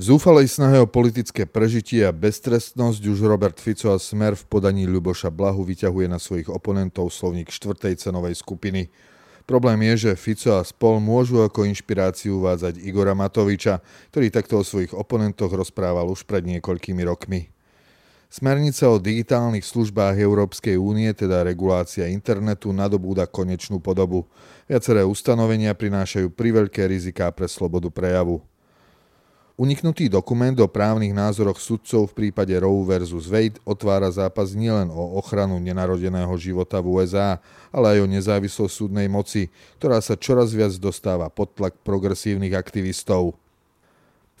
V zúfalej snahe o politické prežitie a beztrestnosť už Robert Fico a Smer v podaní Ľuboša Blahu vyťahuje na svojich oponentov slovník štvrtej cenovej skupiny. Problém je, že Fico a spol môžu ako inšpiráciu uvádzať Igora Matoviča, ktorý takto o svojich oponentoch rozprával už pred niekoľkými rokmi. Smernica o digitálnych službách Európskej únie, teda regulácia internetu, nadobúda konečnú podobu. Viaceré ustanovenia prinášajú priveľké riziká pre slobodu prejavu. Uniknutý dokument o právnych názoroch sudcov v prípade Roe versus Wade otvára zápas nielen o ochranu nenarodeného života v USA, ale aj o nezávislosť súdnej moci, ktorá sa čoraz viac dostáva pod tlak progresívnych aktivistov.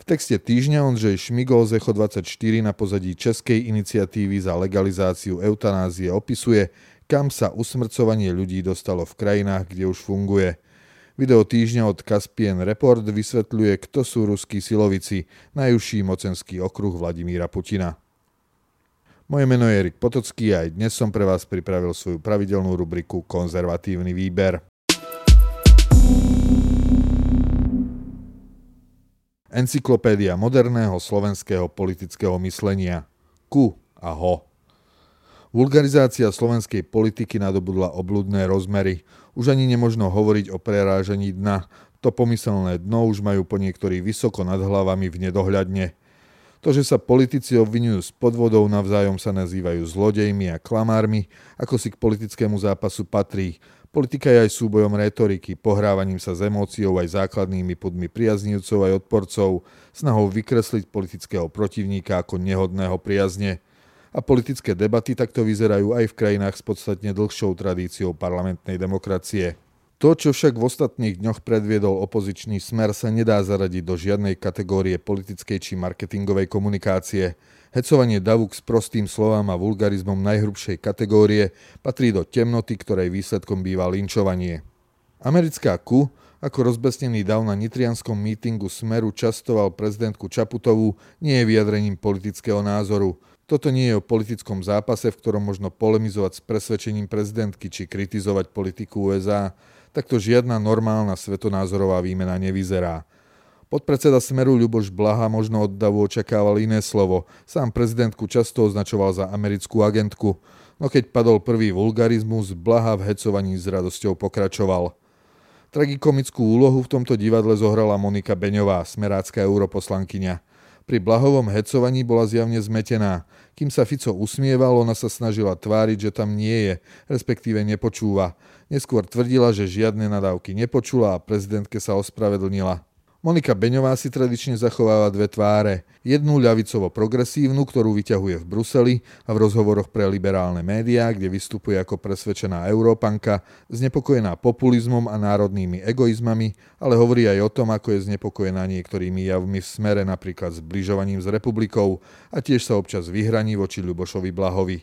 V texte týždňa Ondřej Šmigol z Echo 24 na pozadí Českej iniciatívy za legalizáciu eutanázie opisuje, kam sa usmrcovanie ľudí dostalo v krajinách, kde už funguje – Video týždňa od Caspian Report vysvetľuje, kto sú ruskí silovici, najúžší mocenský okruh Vladimíra Putina. Moje meno je Erik Potocký a aj dnes som pre vás pripravil svoju pravidelnú rubriku Konzervatívny výber. Encyklopédia moderného slovenského politického myslenia. Ku a ho. Vulgarizácia slovenskej politiky nadobudla obludné rozmery. Už ani nemožno hovoriť o prerážení dna. To pomyselné dno už majú po niektorí vysoko nad hlavami v nedohľadne. To, že sa politici obvinujú s podvodou, navzájom sa nazývajú zlodejmi a klamármi, ako si k politickému zápasu patrí. Politika je aj súbojom retoriky, pohrávaním sa s emóciou aj základnými podmi priaznivcov aj odporcov, snahou vykresliť politického protivníka ako nehodného priazne a politické debaty takto vyzerajú aj v krajinách s podstatne dlhšou tradíciou parlamentnej demokracie. To, čo však v ostatných dňoch predviedol opozičný smer, sa nedá zaradiť do žiadnej kategórie politickej či marketingovej komunikácie. Hecovanie davu k prostým slovám a vulgarizmom najhrubšej kategórie patrí do temnoty, ktorej výsledkom býva linčovanie. Americká KU ako rozbesnený dav na nitrianskom mítingu Smeru častoval prezidentku Čaputovú, nie je vyjadrením politického názoru. Toto nie je o politickom zápase, v ktorom možno polemizovať s presvedčením prezidentky či kritizovať politiku USA. Takto žiadna normálna svetonázorová výmena nevyzerá. Podpredseda Smeru Ľuboš Blaha možno od Davu očakával iné slovo. Sám prezidentku často označoval za americkú agentku. No keď padol prvý vulgarizmus, Blaha v hecovaní s radosťou pokračoval. Tragikomickú úlohu v tomto divadle zohrala Monika Beňová, smerácká europoslankyňa. Pri Blahovom hecovaní bola zjavne zmetená. Kým sa Fico usmieval, ona sa snažila tváriť, že tam nie je, respektíve nepočúva. Neskôr tvrdila, že žiadne nadávky nepočula a prezidentke sa ospravedlnila. Monika Beňová si tradične zachováva dve tváre. Jednu ľavicovo-progresívnu, ktorú vyťahuje v Bruseli a v rozhovoroch pre liberálne médiá, kde vystupuje ako presvedčená Európanka, znepokojená populizmom a národnými egoizmami, ale hovorí aj o tom, ako je znepokojená niektorými javmi v smere, napríklad zbližovaním s republikou a tiež sa občas vyhraní voči Ľubošovi Blahovi.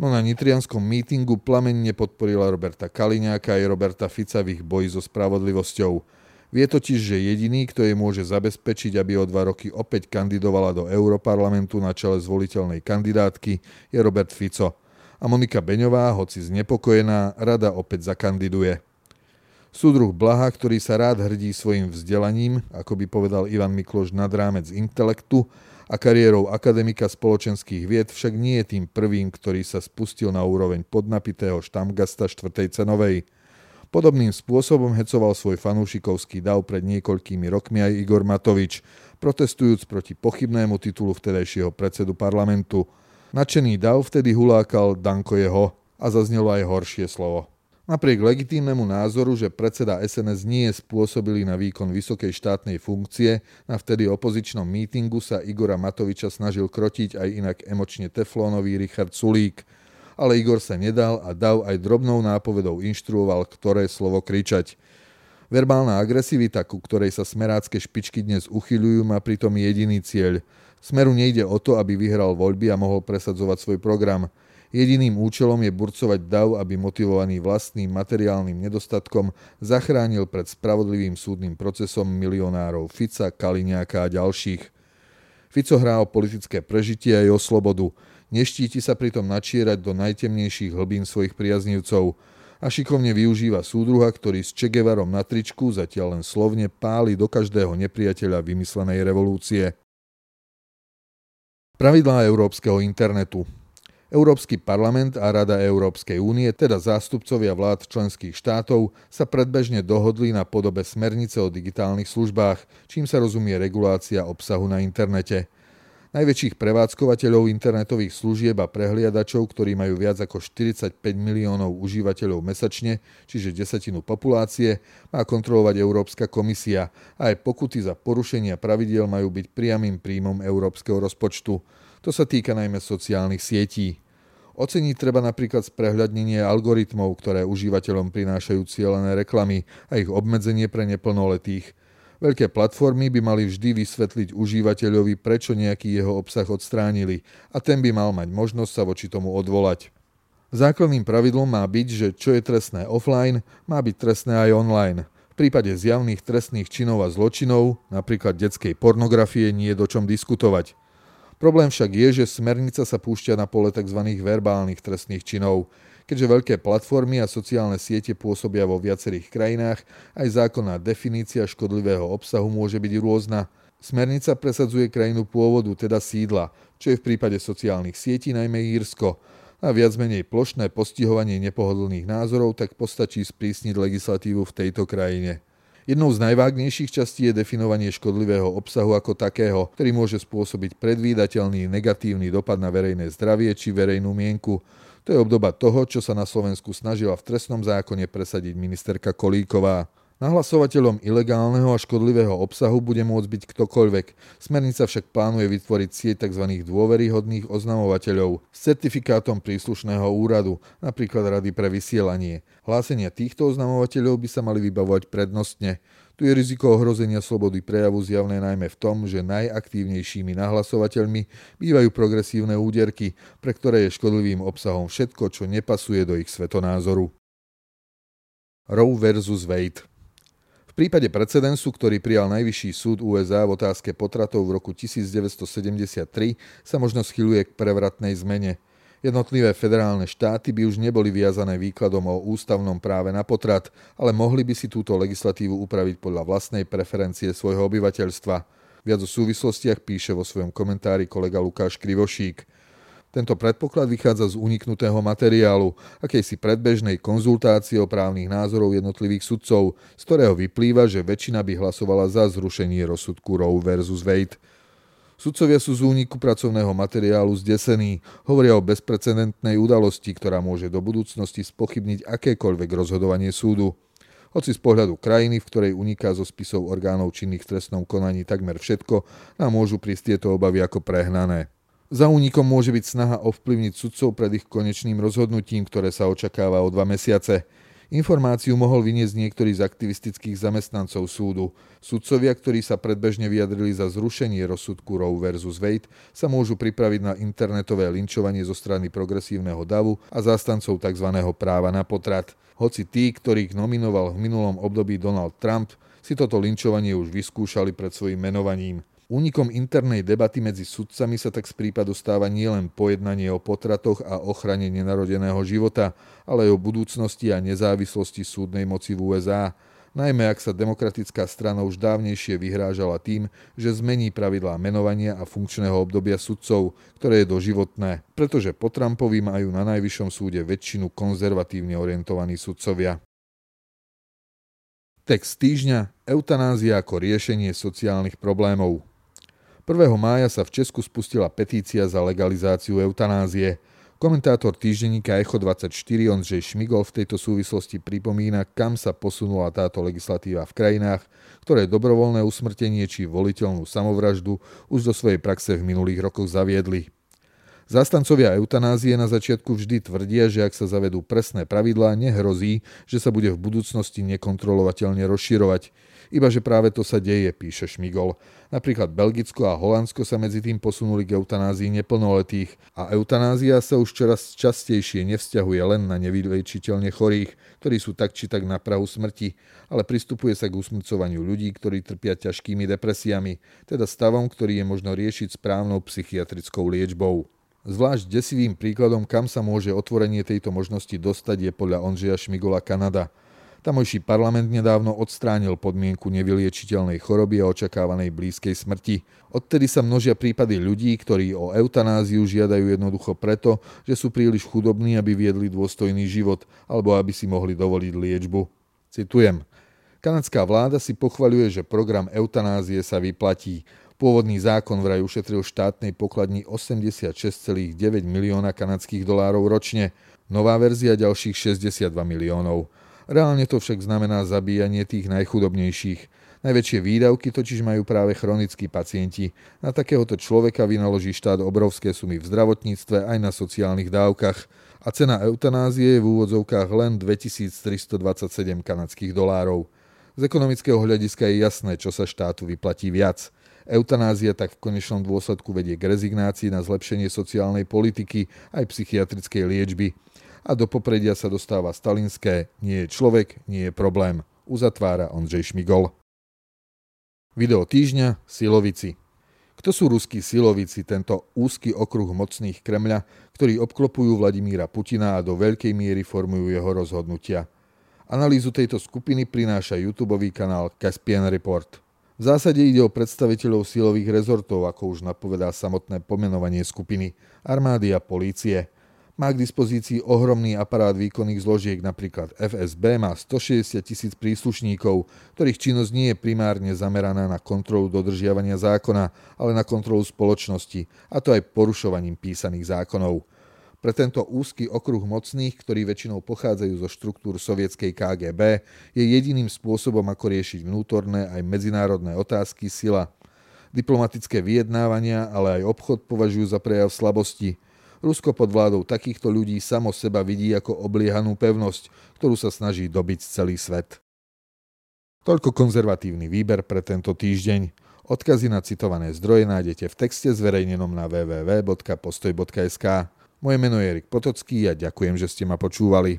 No na nitrianskom mítingu plamenne podporila Roberta Kaliňáka aj Roberta Fica v ich boji so spravodlivosťou. Vie totiž, že jediný, kto jej môže zabezpečiť, aby o dva roky opäť kandidovala do Európarlamentu na čele zvoliteľnej kandidátky, je Robert Fico. A Monika Beňová, hoci znepokojená, rada opäť zakandiduje. Súdruh Blaha, ktorý sa rád hrdí svojim vzdelaním, ako by povedal Ivan Mikloš nad rámec intelektu a kariérou akademika spoločenských vied, však nie je tým prvým, ktorý sa spustil na úroveň podnapitého štamgasta štvrtej cenovej – Podobným spôsobom hecoval svoj fanúšikovský dav pred niekoľkými rokmi aj Igor Matovič, protestujúc proti pochybnému titulu vtedajšieho predsedu parlamentu. Načený dav vtedy hulákal Danko jeho a zaznelo aj horšie slovo. Napriek legitímnemu názoru, že predseda SNS nie spôsobili na výkon vysokej štátnej funkcie, na vtedy opozičnom mítingu sa Igora Matoviča snažil krotiť aj inak emočne teflónový Richard Sulík – ale Igor sa nedal a Dav aj drobnou nápovedou inštruoval, ktoré slovo kričať. Verbálna agresivita, ku ktorej sa smerácké špičky dnes uchyľujú, má pritom jediný cieľ. Smeru nejde o to, aby vyhral voľby a mohol presadzovať svoj program. Jediným účelom je burcovať dav, aby motivovaný vlastným materiálnym nedostatkom zachránil pred spravodlivým súdnym procesom milionárov Fica, Kaliňáka a ďalších. Fico hrá o politické prežitie aj o slobodu. Neštíti sa pritom načierať do najtemnejších hlbín svojich priaznivcov a šikovne využíva súdruha, ktorý s Čegevarom na tričku zatiaľ len slovne páli do každého nepriateľa vymyslenej revolúcie. Pravidlá európskeho internetu. Európsky parlament a Rada Európskej únie, teda zástupcovia vlád členských štátov, sa predbežne dohodli na podobe smernice o digitálnych službách, čím sa rozumie regulácia obsahu na internete. Najväčších prevádzkovateľov internetových služieb a prehliadačov, ktorí majú viac ako 45 miliónov užívateľov mesačne, čiže desatinu populácie, má kontrolovať Európska komisia a aj pokuty za porušenia pravidiel majú byť priamým príjmom európskeho rozpočtu. To sa týka najmä sociálnych sietí. Oceniť treba napríklad sprehľadnenie algoritmov, ktoré užívateľom prinášajú cieľené reklamy a ich obmedzenie pre neplnoletých. Veľké platformy by mali vždy vysvetliť užívateľovi, prečo nejaký jeho obsah odstránili a ten by mal mať možnosť sa voči tomu odvolať. Základným pravidlom má byť, že čo je trestné offline, má byť trestné aj online. V prípade zjavných trestných činov a zločinov, napríklad detskej pornografie, nie je do čom diskutovať. Problém však je, že smernica sa púšťa na pole tzv. verbálnych trestných činov. Keďže veľké platformy a sociálne siete pôsobia vo viacerých krajinách, aj zákonná definícia škodlivého obsahu môže byť rôzna. Smernica presadzuje krajinu pôvodu, teda sídla, čo je v prípade sociálnych sietí najmä Írsko. A viac menej plošné postihovanie nepohodlných názorov tak postačí sprísniť legislatívu v tejto krajine. Jednou z najvágnejších častí je definovanie škodlivého obsahu ako takého, ktorý môže spôsobiť predvídateľný negatívny dopad na verejné zdravie či verejnú mienku. To je obdoba toho, čo sa na Slovensku snažila v trestnom zákone presadiť ministerka Kolíková. Nahlasovateľom ilegálneho a škodlivého obsahu bude môcť byť ktokoľvek. Smernica však plánuje vytvoriť sieť tzv. dôveryhodných oznamovateľov s certifikátom príslušného úradu, napríklad Rady pre vysielanie. Hlásenia týchto oznamovateľov by sa mali vybavovať prednostne. Tu je riziko ohrozenia slobody prejavu zjavné najmä v tom, že najaktívnejšími nahlasovateľmi bývajú progresívne úderky, pre ktoré je škodlivým obsahom všetko, čo nepasuje do ich svetonázoru. Roe versus Wade prípade precedensu, ktorý prijal Najvyšší súd USA v otázke potratov v roku 1973, sa možno schyluje k prevratnej zmene. Jednotlivé federálne štáty by už neboli viazané výkladom o ústavnom práve na potrat, ale mohli by si túto legislatívu upraviť podľa vlastnej preferencie svojho obyvateľstva. Viac o súvislostiach píše vo svojom komentári kolega Lukáš Krivošík. Tento predpoklad vychádza z uniknutého materiálu, akejsi predbežnej konzultácie o právnych názorov jednotlivých sudcov, z ktorého vyplýva, že väčšina by hlasovala za zrušenie rozsudku Roe versus Wade. Sudcovia sú z úniku pracovného materiálu zdesení, hovoria o bezprecedentnej udalosti, ktorá môže do budúcnosti spochybniť akékoľvek rozhodovanie súdu. Hoci z pohľadu krajiny, v ktorej uniká zo spisov orgánov činných v trestnom konaní takmer všetko, nám môžu prísť tieto obavy ako prehnané. Za únikom môže byť snaha ovplyvniť sudcov pred ich konečným rozhodnutím, ktoré sa očakáva o dva mesiace. Informáciu mohol vyniesť niektorý z aktivistických zamestnancov súdu. Sudcovia, ktorí sa predbežne vyjadrili za zrušenie rozsudku Roe versus Wade, sa môžu pripraviť na internetové linčovanie zo strany progresívneho davu a zástancov tzv. práva na potrat. Hoci tí, ktorých nominoval v minulom období Donald Trump, si toto linčovanie už vyskúšali pred svojim menovaním. Únikom internej debaty medzi sudcami sa tak z prípadu stáva nielen pojednanie o potratoch a ochrane nenarodeného života, ale aj o budúcnosti a nezávislosti súdnej moci v USA, najmä ak sa demokratická strana už dávnejšie vyhrážala tým, že zmení pravidlá menovania a funkčného obdobia sudcov, ktoré je doživotné, pretože po Trumpovi majú na najvyššom súde väčšinu konzervatívne orientovaní sudcovia. Text týždňa Eutanázia ako riešenie sociálnych problémov 1. mája sa v Česku spustila petícia za legalizáciu eutanázie. Komentátor týždenníka Echo24 Ondřej Šmigol v tejto súvislosti pripomína, kam sa posunula táto legislatíva v krajinách, ktoré dobrovoľné usmrtenie či voliteľnú samovraždu už do svojej praxe v minulých rokoch zaviedli. Zastancovia eutanázie na začiatku vždy tvrdia, že ak sa zavedú presné pravidlá, nehrozí, že sa bude v budúcnosti nekontrolovateľne rozširovať. Iba že práve to sa deje, píše Šmigol. Napríklad Belgicko a Holandsko sa medzi tým posunuli k eutanázii neplnoletých a eutanázia sa už čoraz častejšie nevzťahuje len na nevylečiteľne chorých, ktorí sú tak či tak na prahu smrti, ale pristupuje sa k usmrcovaniu ľudí, ktorí trpia ťažkými depresiami, teda stavom, ktorý je možno riešiť správnou psychiatrickou liečbou. Zvlášť desivým príkladom, kam sa môže otvorenie tejto možnosti dostať, je podľa Ondřeja Šmigola Kanada. Tamojší parlament nedávno odstránil podmienku nevyliečiteľnej choroby a očakávanej blízkej smrti. Odtedy sa množia prípady ľudí, ktorí o eutanáziu žiadajú jednoducho preto, že sú príliš chudobní, aby viedli dôstojný život alebo aby si mohli dovoliť liečbu. Citujem. Kanadská vláda si pochvaľuje, že program eutanázie sa vyplatí. Pôvodný zákon vraj ušetril štátnej pokladni 86,9 milióna kanadských dolárov ročne, nová verzia ďalších 62 miliónov. Reálne to však znamená zabíjanie tých najchudobnejších. Najväčšie výdavky totiž majú práve chronickí pacienti. Na takéhoto človeka vynaloží štát obrovské sumy v zdravotníctve aj na sociálnych dávkach a cena eutanázie je v úvodzovkách len 2327 kanadských dolárov. Z ekonomického hľadiska je jasné, čo sa štátu vyplatí viac. Eutanázia tak v konečnom dôsledku vedie k rezignácii na zlepšenie sociálnej politiky aj psychiatrickej liečby a do popredia sa dostáva stalinské nie je človek, nie je problém. Uzatvára Ondřej Šmigol. Video týždňa Silovici. Kto sú ruskí silovici, tento úzky okruh mocných Kremľa, ktorí obklopujú Vladimíra Putina a do veľkej miery formujú jeho rozhodnutia? Analýzu tejto skupiny prináša YouTube kanál Caspian Report. V zásade ide o predstaviteľov silových rezortov, ako už napovedá samotné pomenovanie skupiny, armády a polície – má k dispozícii ohromný aparát výkonných zložiek, napríklad FSB má 160 tisíc príslušníkov, ktorých činnosť nie je primárne zameraná na kontrolu dodržiavania zákona, ale na kontrolu spoločnosti, a to aj porušovaním písaných zákonov. Pre tento úzky okruh mocných, ktorí väčšinou pochádzajú zo štruktúr sovietskej KGB, je jediným spôsobom, ako riešiť vnútorné aj medzinárodné otázky sila. Diplomatické vyjednávania, ale aj obchod považujú za prejav slabosti – Rusko pod vládou takýchto ľudí samo seba vidí ako obliehanú pevnosť, ktorú sa snaží dobiť celý svet. Toľko konzervatívny výber pre tento týždeň. Odkazy na citované zdroje nájdete v texte zverejnenom na www.postoj.sk. Moje meno je Erik Potocký a ďakujem, že ste ma počúvali.